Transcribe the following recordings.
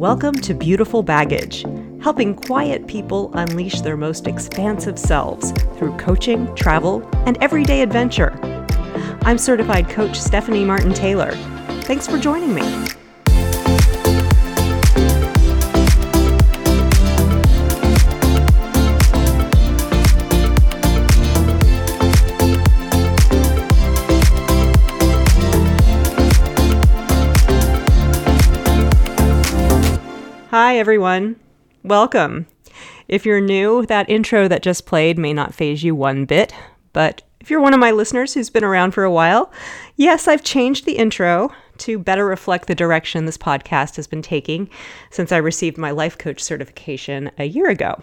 Welcome to Beautiful Baggage, helping quiet people unleash their most expansive selves through coaching, travel, and everyday adventure. I'm certified coach Stephanie Martin Taylor. Thanks for joining me. Hi, everyone. Welcome. If you're new, that intro that just played may not faze you one bit, but if you're one of my listeners who's been around for a while, yes, I've changed the intro to better reflect the direction this podcast has been taking since I received my life coach certification a year ago.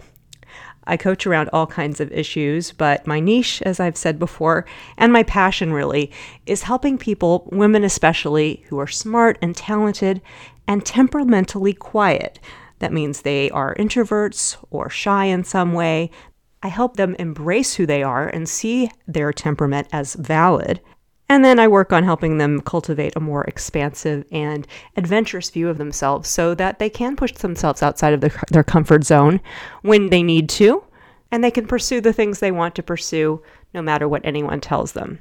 I coach around all kinds of issues, but my niche, as I've said before, and my passion really, is helping people, women especially, who are smart and talented and temperamentally quiet. That means they are introverts or shy in some way. I help them embrace who they are and see their temperament as valid. And then I work on helping them cultivate a more expansive and adventurous view of themselves so that they can push themselves outside of their, comfort zone when they need to, and they can pursue the things they want to pursue no matter what anyone tells them.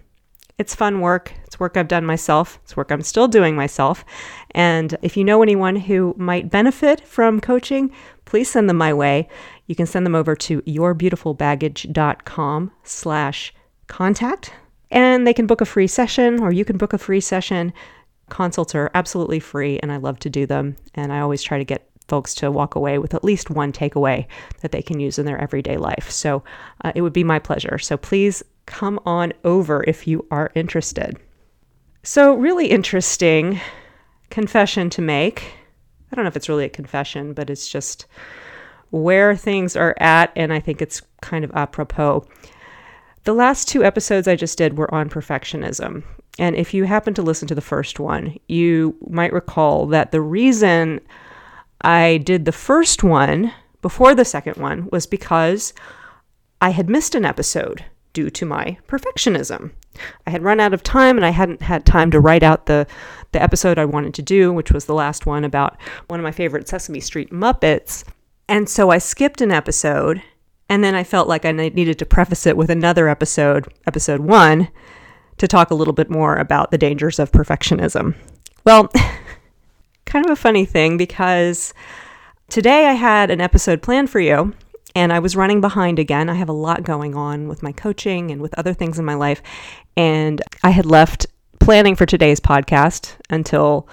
It's fun work. It's work I've done myself. It's work I'm still doing myself. And if you know anyone who might benefit from coaching, please send them my way. You can send them over to yourbeautifulbaggage.com slash contact. And they can book a free session or you can book a free session. Consults are absolutely free and I love to do them. And I always try to get folks to walk away with at least one takeaway that they can use in their everyday life. So uh, it would be my pleasure. So please come on over if you are interested. So, really interesting confession to make. I don't know if it's really a confession, but it's just where things are at, and I think it's kind of apropos. The last two episodes I just did were on perfectionism. And if you happen to listen to the first one, you might recall that the reason I did the first one before the second one was because I had missed an episode due to my perfectionism. I had run out of time and I hadn't had time to write out the, the episode I wanted to do, which was the last one about one of my favorite Sesame Street Muppets. And so I skipped an episode and then I felt like I needed to preface it with another episode, episode one, to talk a little bit more about the dangers of perfectionism. Well, kind of a funny thing because today I had an episode planned for you and I was running behind again. I have a lot going on with my coaching and with other things in my life. And I had left planning for today's podcast until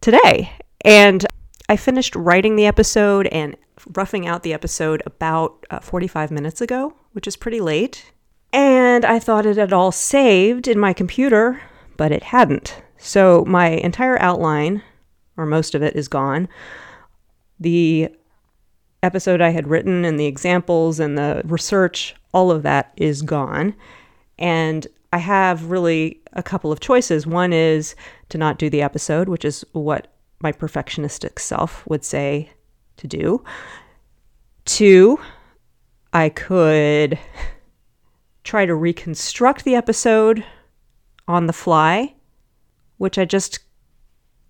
today. And I finished writing the episode and roughing out the episode about uh, 45 minutes ago, which is pretty late. And I thought it had all saved in my computer, but it hadn't. So my entire outline, or most of it, is gone. The episode I had written and the examples and the research, all of that is gone. And I have really a couple of choices. One is to not do the episode, which is what my perfectionistic self would say to do. Two, I could try to reconstruct the episode on the fly, which I just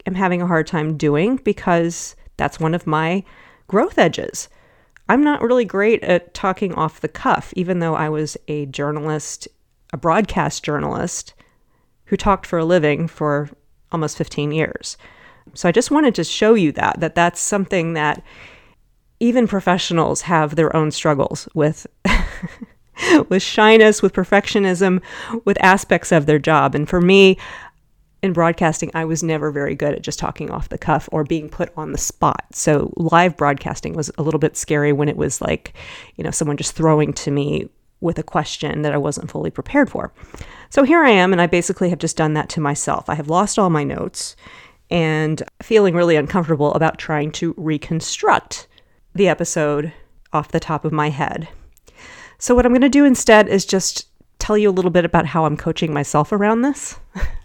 am having a hard time doing because that's one of my growth edges. I'm not really great at talking off the cuff, even though I was a journalist, a broadcast journalist who talked for a living for almost 15 years. So I just wanted to show you that that that's something that even professionals have their own struggles with with shyness, with perfectionism, with aspects of their job. And for me, in broadcasting, I was never very good at just talking off the cuff or being put on the spot. So live broadcasting was a little bit scary when it was like, you know, someone just throwing to me with a question that I wasn't fully prepared for. So here I am, and I basically have just done that to myself. I have lost all my notes and feeling really uncomfortable about trying to reconstruct the episode off the top of my head. So, what I'm going to do instead is just tell you a little bit about how I'm coaching myself around this.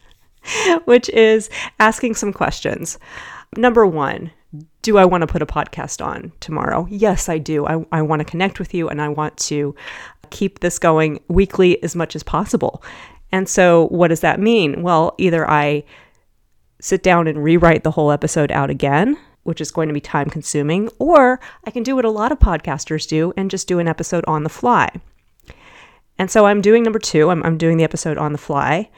which is asking some questions. Number one, do I want to put a podcast on tomorrow? Yes, I do. I, I want to connect with you and I want to keep this going weekly as much as possible. And so, what does that mean? Well, either I sit down and rewrite the whole episode out again which is going to be time consuming, or I can do what a lot of podcasters do and just do an episode on the fly. And so I'm doing number two, I'm, I'm doing the episode on the fly.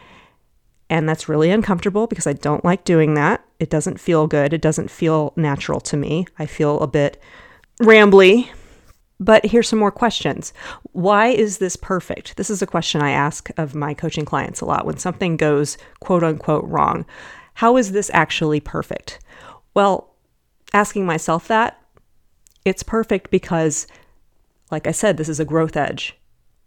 And that's really uncomfortable because I don't like doing that. It doesn't feel good. It doesn't feel natural to me. I feel a bit rambly. But here's some more questions. Why is this perfect? This is a question I ask of my coaching clients a lot when something goes quote unquote wrong. How is this actually perfect? Well, asking myself that, it's perfect because, like I said, this is a growth edge.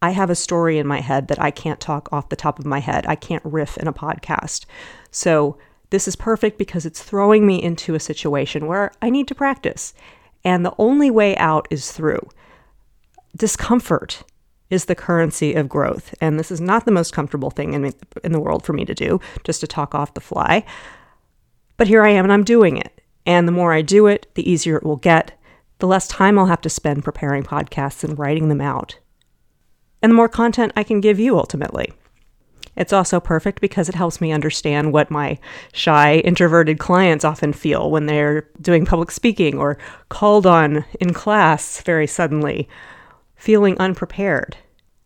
I have a story in my head that I can't talk off the top of my head. I can't riff in a podcast. So, this is perfect because it's throwing me into a situation where I need to practice. And the only way out is through. Discomfort is the currency of growth. And this is not the most comfortable thing in, in the world for me to do, just to talk off the fly. But here I am and I'm doing it. And the more I do it, the easier it will get, the less time I'll have to spend preparing podcasts and writing them out and the more content I can give you ultimately. It's also perfect because it helps me understand what my shy, introverted clients often feel when they're doing public speaking or called on in class very suddenly, feeling unprepared.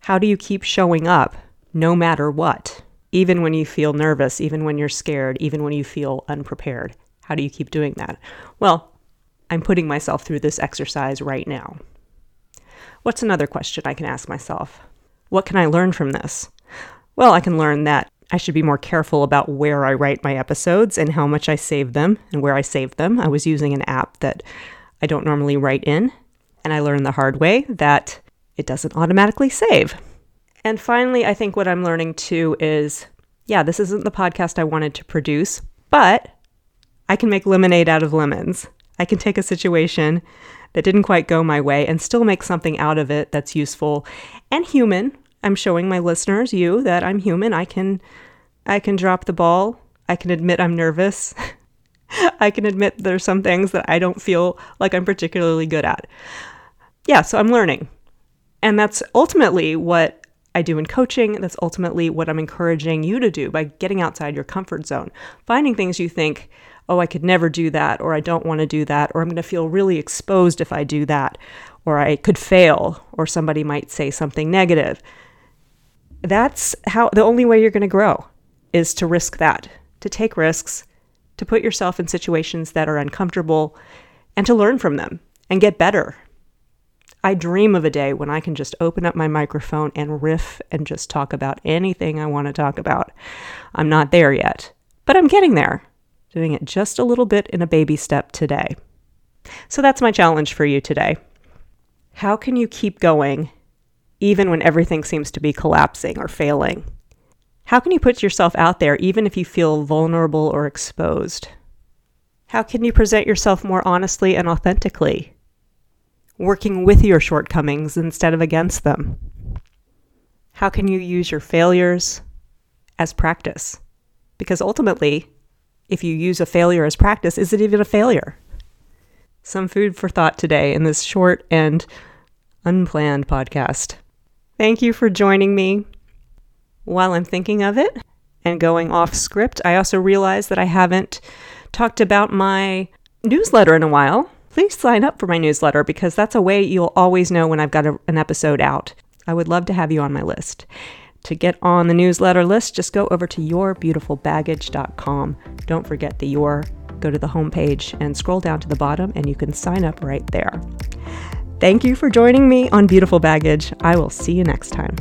How do you keep showing up no matter what? Even when you feel nervous, even when you're scared, even when you feel unprepared. How do you keep doing that? Well, I'm putting myself through this exercise right now. What's another question I can ask myself? What can I learn from this? Well, I can learn that I should be more careful about where I write my episodes and how much I save them and where I save them. I was using an app that I don't normally write in, and I learned the hard way that it doesn't automatically save. And finally, I think what I'm learning too is yeah, this isn't the podcast I wanted to produce, but I can make lemonade out of lemons. I can take a situation that didn't quite go my way and still make something out of it that's useful and human. I'm showing my listeners, you, that I'm human. I can I can drop the ball. I can admit I'm nervous. I can admit there's some things that I don't feel like I'm particularly good at. Yeah, so I'm learning. And that's ultimately what I do in coaching. That's ultimately what I'm encouraging you to do by getting outside your comfort zone, finding things you think oh, I could never do that, or I don't want to do that, or I'm going to feel really exposed if I do that, or I could fail, or somebody might say something negative. That's how the only way you're going to grow is to risk that, to take risks, to put yourself in situations that are uncomfortable, and to learn from them and get better. I dream of a day when I can just open up my microphone and riff and just talk about anything I want to talk about. I'm not there yet, but I'm getting there doing it just a little bit in a baby step today. So that's my challenge for you today. How can you keep going even when everything seems to be collapsing or failing? How can you put yourself out there even if you feel vulnerable or exposed? How can you present yourself more honestly and authentically, working with your shortcomings instead of against them? How can you use your failures as practice? Because ultimately, if you use a failure as practice, is it even a failure? Some food for thought today in this short and unplanned podcast. Thank you for joining me. While I'm thinking of it and going off script, I also realize that I haven't talked about my newsletter in a while. Please sign up for my newsletter because that's a way you'll always know when I've got a, an episode out. I would love to have you on my list. To get on the newsletter list, just go over to yourbeautifulbaggage.com. Don't forget the your, go to the homepage and scroll down to the bottom, and you can sign up right there. Thank you for joining me on Beautiful Baggage. I will see you next time.